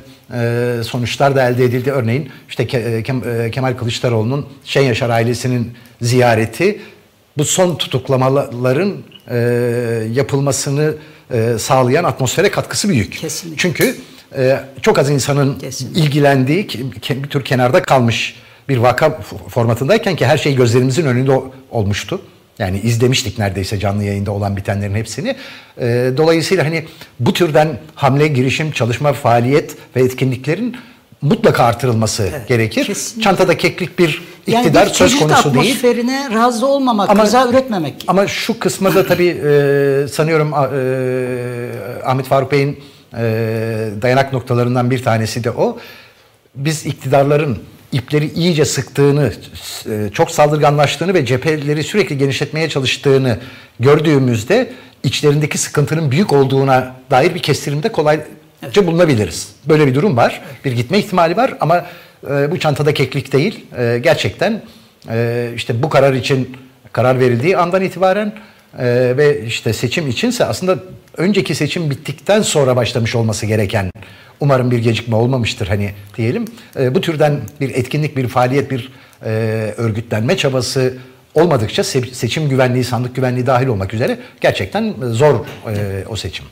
sonuçlar da elde edildi. Örneğin işte e, e Kemal Kılıçdaroğlu'nun Şen Yaşar ailesinin ziyareti bu son tutuklamaların e, yapılmasını sağlayan atmosfere katkısı büyük. Kesinlikle. Çünkü çok az insanın Kesinlikle. ilgilendiği bir tür kenarda kalmış bir vaka formatındayken ki her şey gözlerimizin önünde olmuştu. Yani izlemiştik neredeyse canlı yayında olan bitenlerin hepsini. E, dolayısıyla hani bu türden hamle, girişim, çalışma, faaliyet ve etkinliklerin mutlaka artırılması evet, gerekir. Kesinlikle. Çantada keklik bir iktidar yani bir söz konusu değil. atmosferine razı olmamak, ama, rıza üretmemek. Ama şu kısmı da tabii e, sanıyorum e, Ahmet Faruk Bey'in e, dayanak noktalarından bir tanesi de o. Biz iktidarların ipleri iyice sıktığını, e, çok saldırganlaştığını ve cepheleri sürekli genişletmeye çalıştığını gördüğümüzde içlerindeki sıkıntının büyük olduğuna dair bir kestirimde kolayca evet. bulunabiliriz. Böyle bir durum var. Bir gitme ihtimali var ama e, bu çantada keklik değil. E, gerçekten işte bu karar için karar verildiği andan itibaren ve işte seçim içinse aslında önceki seçim bittikten sonra başlamış olması gereken Umarım bir gecikme olmamıştır hani diyelim. E, bu türden bir etkinlik, bir faaliyet, bir e, örgütlenme çabası olmadıkça se- seçim güvenliği, sandık güvenliği dahil olmak üzere gerçekten zor e, o seçim.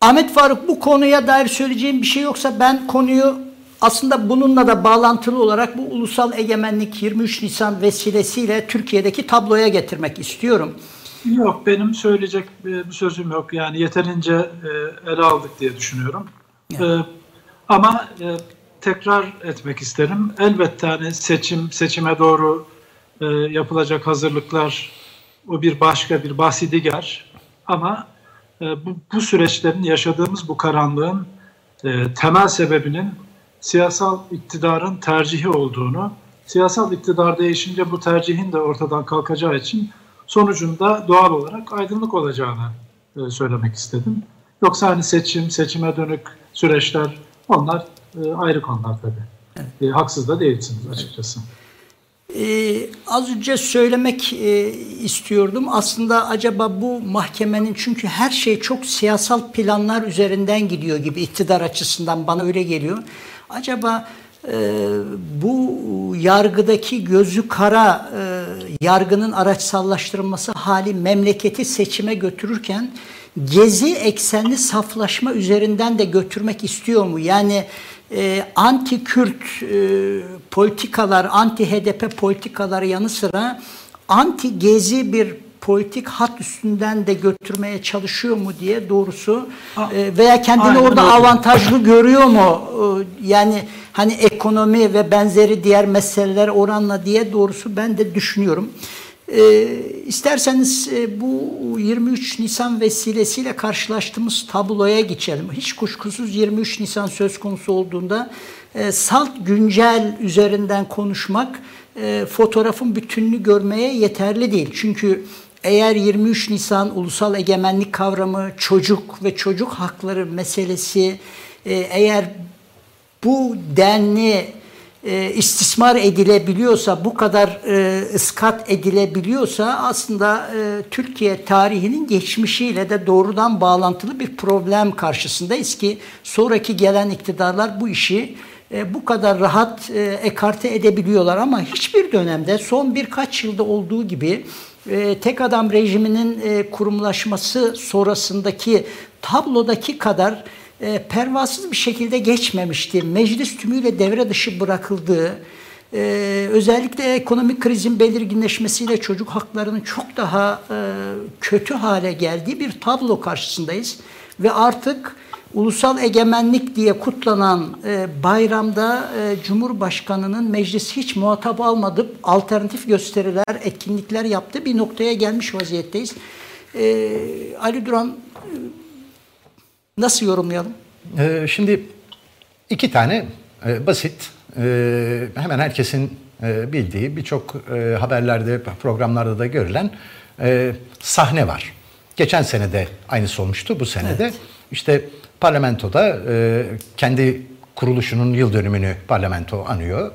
Ahmet Faruk bu konuya dair söyleyeceğim bir şey yoksa ben konuyu aslında bununla da bağlantılı olarak bu ulusal egemenlik 23 Nisan vesilesiyle Türkiye'deki tabloya getirmek istiyorum. Yok benim söyleyecek bir sözüm yok. Yani yeterince e, ele aldık diye düşünüyorum. Ama e, tekrar etmek isterim. Elbette hani seçim seçime doğru e, yapılacak hazırlıklar o bir başka bir bahsi diğer. Ama e, bu, bu süreçlerin yaşadığımız bu karanlığın e, temel sebebinin siyasal iktidarın tercihi olduğunu, siyasal iktidar değişince bu tercihin de ortadan kalkacağı için sonucunda doğal olarak aydınlık olacağını e, söylemek istedim. Yoksa hani seçim, seçime dönük süreçler onlar e, ayrı konular tabii. Evet. E, haksız da değilsiniz açıkçası. Ee, az önce söylemek e, istiyordum. Aslında acaba bu mahkemenin çünkü her şey çok siyasal planlar üzerinden gidiyor gibi iktidar açısından bana öyle geliyor. Acaba bu yargıdaki gözü kara e, yargının araçsallaştırılması hali memleketi seçime götürürken gezi eksenli saflaşma üzerinden de götürmek istiyor mu? Yani e, anti-Kürt e, politikalar, anti-HDP politikalar yanı sıra anti-Gezi bir politik hat üstünden de götürmeye çalışıyor mu diye doğrusu e, veya kendini Aynen orada öyle. avantajlı görüyor mu? E, yani hani ekonomi ve benzeri diğer meseleler oranla diye doğrusu ben de düşünüyorum. E, isterseniz e, bu 23 Nisan vesilesiyle karşılaştığımız tabloya geçelim. Hiç kuşkusuz 23 Nisan söz konusu olduğunda e, salt güncel üzerinden konuşmak e, fotoğrafın bütününü görmeye yeterli değil. Çünkü eğer 23 Nisan ulusal egemenlik kavramı, çocuk ve çocuk hakları meselesi e, eğer bu denli e, istismar edilebiliyorsa, bu kadar e, ıskat edilebiliyorsa aslında e, Türkiye tarihinin geçmişiyle de doğrudan bağlantılı bir problem karşısındayız ki sonraki gelen iktidarlar bu işi bu kadar rahat e, ekarte edebiliyorlar. Ama hiçbir dönemde son birkaç yılda olduğu gibi e, tek adam rejiminin e, kurumlaşması sonrasındaki tablodaki kadar e, pervasız bir şekilde geçmemişti. Meclis tümüyle devre dışı bırakıldığı, e, özellikle ekonomik krizin belirginleşmesiyle çocuk haklarının çok daha e, kötü hale geldiği bir tablo karşısındayız. Ve artık ulusal egemenlik diye kutlanan e, bayramda e, Cumhurbaşkanı'nın meclis hiç muhatap almadıp alternatif gösteriler, etkinlikler yaptığı bir noktaya gelmiş vaziyetteyiz. E, Ali Duran Nasıl yorumlayalım? Ee, şimdi iki tane e, basit, e, hemen herkesin e, bildiği, birçok e, haberlerde, programlarda da görülen e, sahne var. Geçen sene de aynısı olmuştu, bu sene de. Evet. İşte parlamentoda e, kendi kuruluşunun yıl dönümünü parlamento anıyor.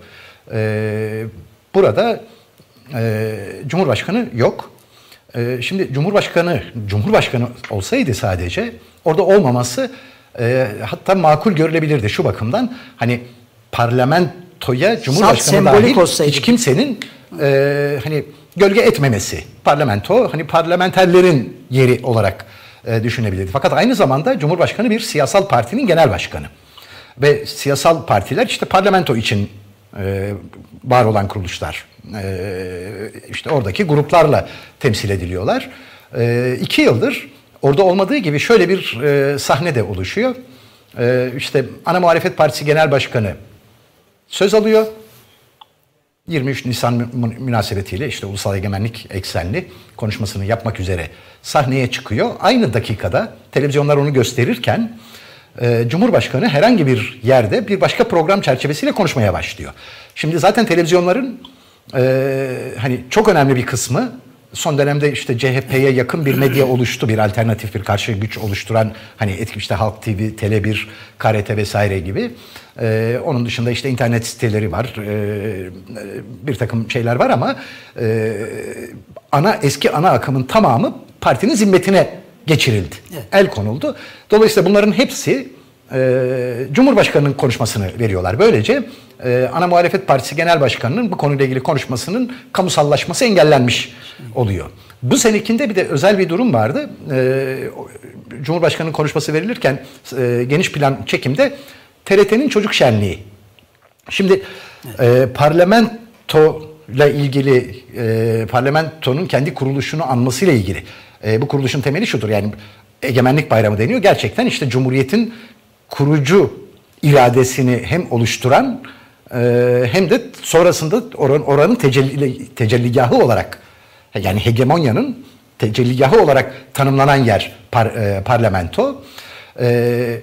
E, burada e, Cumhurbaşkanı yok. E, şimdi Cumhurbaşkanı, Cumhurbaşkanı olsaydı sadece orada olmaması e, hatta makul görülebilirdi şu bakımdan. Hani parlamentoya Cumhurbaşkanı dahil olsaydı. hiç kimsenin e, hani gölge etmemesi. Parlamento hani parlamenterlerin yeri olarak e, düşünebilirdi. Fakat aynı zamanda Cumhurbaşkanı bir siyasal partinin genel başkanı. Ve siyasal partiler işte parlamento için e, var olan kuruluşlar. E, işte oradaki gruplarla temsil ediliyorlar. E, iki yıldır Orada olmadığı gibi şöyle bir e, sahne de oluşuyor. E, işte Ana Muhalefet Partisi Genel Başkanı söz alıyor. 23 Nisan münasebetiyle işte ulusal egemenlik eksenli konuşmasını yapmak üzere sahneye çıkıyor. Aynı dakikada televizyonlar onu gösterirken e, Cumhurbaşkanı herhangi bir yerde bir başka program çerçevesiyle konuşmaya başlıyor. Şimdi zaten televizyonların e, hani çok önemli bir kısmı son dönemde işte CHP'ye yakın bir medya oluştu. Bir alternatif bir karşı güç oluşturan hani etki işte Halk TV, Tele1, KRT vesaire gibi. Ee, onun dışında işte internet siteleri var. Ee, bir takım şeyler var ama e, ana eski ana akımın tamamı partinin zimmetine geçirildi. Evet. El konuldu. Dolayısıyla bunların hepsi e, Cumhurbaşkanı'nın konuşmasını veriyorlar. Böylece e, Ana Muhalefet Partisi Genel Başkanı'nın bu konuyla ilgili konuşmasının kamusallaşması engellenmiş oluyor. Bu senekinde bir de özel bir durum vardı. E, Cumhurbaşkanı'nın konuşması verilirken e, geniş plan çekimde TRT'nin çocuk şenliği. Şimdi e, parlamento ile ilgili parlamentonun kendi kuruluşunu anmasıyla ilgili bu kuruluşun temeli şudur yani egemenlik bayramı deniyor gerçekten işte cumhuriyetin kurucu iradesini hem oluşturan e, hem de sonrasında oran, oranın tecelli, tecelligahı olarak yani hegemonyanın tecelligahı olarak tanımlanan yer par, e, parlamento. E,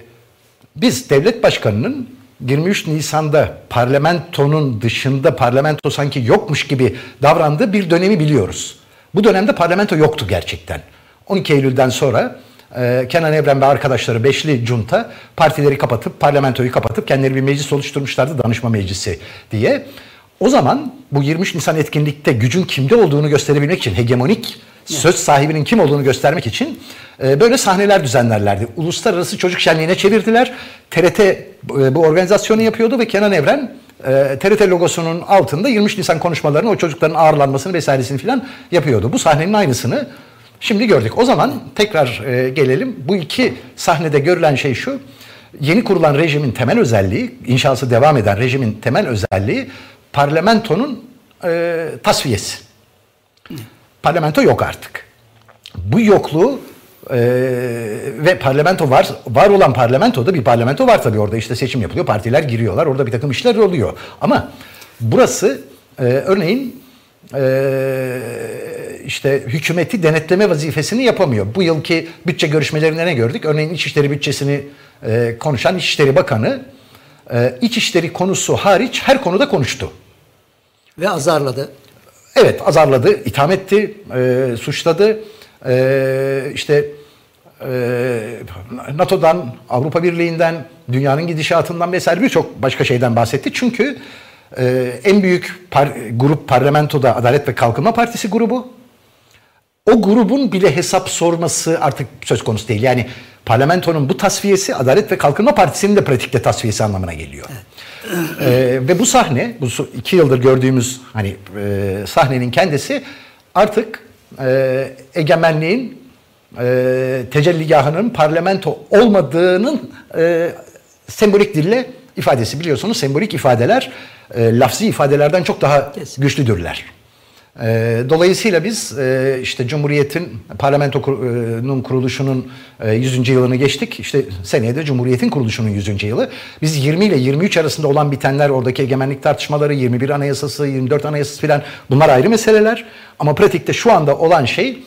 biz devlet başkanının 23 Nisan'da parlamentonun dışında parlamento sanki yokmuş gibi davrandığı bir dönemi biliyoruz. Bu dönemde parlamento yoktu gerçekten. 12 Eylül'den sonra e, Kenan Evren ve arkadaşları Beşli Junta partileri kapatıp parlamentoyu kapatıp kendileri bir meclis oluşturmuşlardı danışma meclisi diye. O zaman bu 23 Nisan etkinlikte gücün kimde olduğunu gösterebilmek için hegemonik söz sahibinin kim olduğunu göstermek için e, böyle sahneler düzenlerlerdi. Uluslararası Çocuk Şenliği'ne çevirdiler. TRT e, bu organizasyonu yapıyordu ve Kenan Evren e, TRT logosunun altında 23 Nisan konuşmalarını, o çocukların ağırlanmasını vesairesini filan yapıyordu. Bu sahnenin aynısını şimdi gördük. O zaman tekrar e, gelelim. Bu iki sahnede görülen şey şu. Yeni kurulan rejimin temel özelliği, inşası devam eden rejimin temel özelliği parlamentonun e, tasfiyesi. Parlamento yok artık. Bu yokluğu e, ve parlamento var, var olan parlamentoda bir parlamento var tabii orada işte seçim yapılıyor, partiler giriyorlar, orada bir takım işler oluyor. Ama burası e, örneğin e, işte hükümeti denetleme vazifesini yapamıyor. Bu yılki bütçe görüşmelerinde ne gördük? Örneğin İçişleri bütçesini e, konuşan İçişleri Bakanı e, İçişleri konusu hariç her konuda konuştu. Ve azarladı. Evet azarladı, itham etti, e, suçladı. E, işte e, NATO'dan, Avrupa Birliği'nden, dünyanın gidişatından vesaire birçok başka şeyden bahsetti. Çünkü e, en büyük par grup parlamentoda Adalet ve Kalkınma Partisi grubu. O grubun bile hesap sorması artık söz konusu değil. Yani parlamentonun bu tasfiyesi Adalet ve Kalkınma Partisi'nin de pratikte tasfiyesi anlamına geliyor. Evet. Ee, ve bu sahne, bu iki yıldır gördüğümüz hani e, sahnenin kendisi artık e, egemenliğin e, tecelligahının parlamento olmadığının e, sembolik dille ifadesi. Biliyorsunuz sembolik ifadeler e, lafzi ifadelerden çok daha Kesin. güçlüdürler. Ee, dolayısıyla biz e, işte Cumhuriyet'in parlamentonun kuruluşunun 100. E, yılını geçtik. İşte seneye de Cumhuriyet'in kuruluşunun 100. yılı. Biz 20 ile 23 arasında olan bitenler oradaki egemenlik tartışmaları, 21 anayasası, 24 anayasası filan bunlar ayrı meseleler. Ama pratikte şu anda olan şey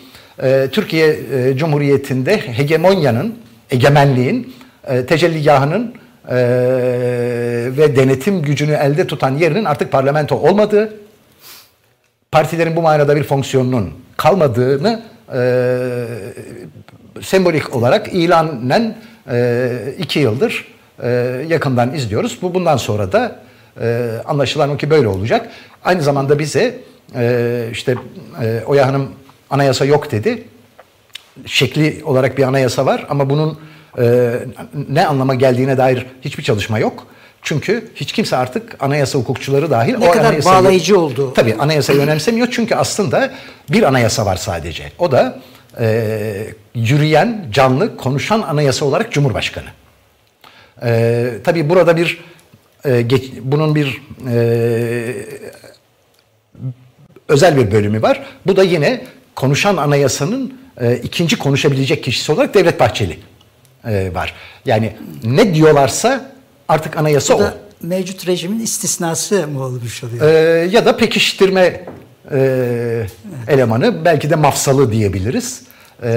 e, Türkiye Cumhuriyeti'nde hegemonyanın, egemenliğin, tecelligahının ve denetim gücünü elde tutan yerinin artık parlamento olmadığı, partilerin bu manada bir fonksiyonunun kalmadığını e, sembolik olarak ilanen e, iki yıldır e, yakından izliyoruz. Bu bundan sonra da e, anlaşılan ki böyle olacak. Aynı zamanda bize e, işte e, Oya Hanım anayasa yok dedi. Şekli olarak bir anayasa var ama bunun e, ne anlama geldiğine dair hiçbir çalışma yok. Çünkü hiç kimse artık anayasa hukukçuları dahil ne o kadar bağlayıcı oldu. Tabii anayasayı önemsemiyor çünkü aslında bir anayasa var sadece. O da e, yürüyen, canlı, konuşan anayasa olarak Cumhurbaşkanı. E, tabii burada bir e, geç, bunun bir e, özel bir bölümü var. Bu da yine konuşan anayasanın e, ikinci konuşabilecek kişisi olarak Devlet Bahçeli e, var. Yani ne diyorlarsa Artık anayasa o. Da mevcut rejimin istisnası mı olmuş oluyor? Ee, ya da pekiştirme e, elemanı belki de mafsalı diyebiliriz. E,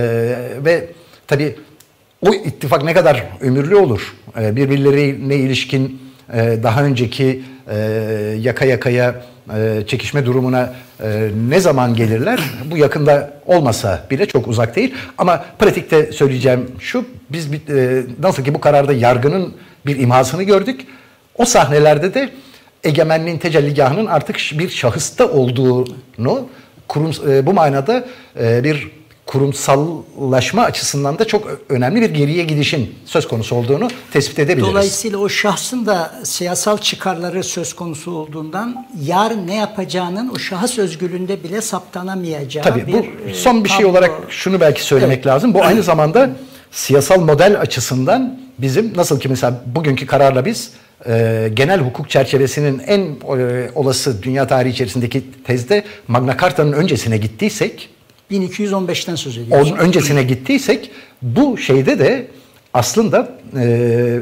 ve tabii o ittifak ne kadar ömürlü olur? E, birbirlerine ilişkin e, daha önceki e, yaka yakaya e, çekişme durumuna e, ne zaman gelirler? Bu yakında olmasa bile çok uzak değil. Ama pratikte söyleyeceğim şu, biz e, nasıl ki bu kararda yargının bir imhasını gördük. O sahnelerde de egemenliğin tecelligahının artık bir şahısta olduğunu kurum, e, bu manada e, bir kurumsallaşma açısından da çok önemli bir geriye gidişin söz konusu olduğunu tespit edebiliriz. Dolayısıyla o şahsın da siyasal çıkarları söz konusu olduğundan yarın ne yapacağının o şahıs özgürlüğünde bile saptanamayacağı Tabii bir bu e, son bir şey olarak şunu belki söylemek evet. lazım. Bu aynı zamanda siyasal model açısından bizim nasıl ki mesela bugünkü kararla biz e, genel hukuk çerçevesinin en e, olası dünya tarihi içerisindeki tezde Magna Carta'nın öncesine gittiysek 1215'ten söz ediyoruz. Onun öncesine gittiysek bu şeyde de aslında e,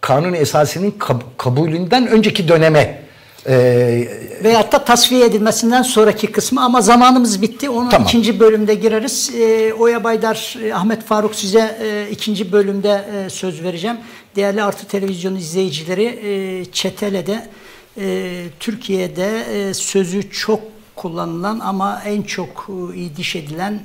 kanun esasının kab kabulünden önceki döneme ee, Veyahut da tasfiye edilmesinden sonraki kısmı ama zamanımız bitti. Onun tamam. ikinci bölümde gireriz. Ee, Oya Baydar, e, Ahmet Faruk size e, ikinci bölümde e, söz vereceğim. Değerli Artı Televizyon izleyicileri e, Çetele'de e, Türkiye'de e, sözü çok kullanılan ama en çok e, diş edilen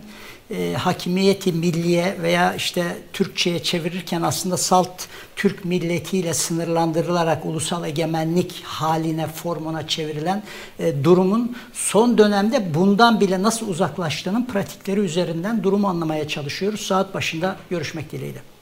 e, hakimiyeti milliye veya işte Türkçe'ye çevirirken aslında salt Türk milletiyle sınırlandırılarak ulusal egemenlik haline, formuna çevrilen e, durumun son dönemde bundan bile nasıl uzaklaştığının pratikleri üzerinden durumu anlamaya çalışıyoruz. Saat başında görüşmek dileğiyle.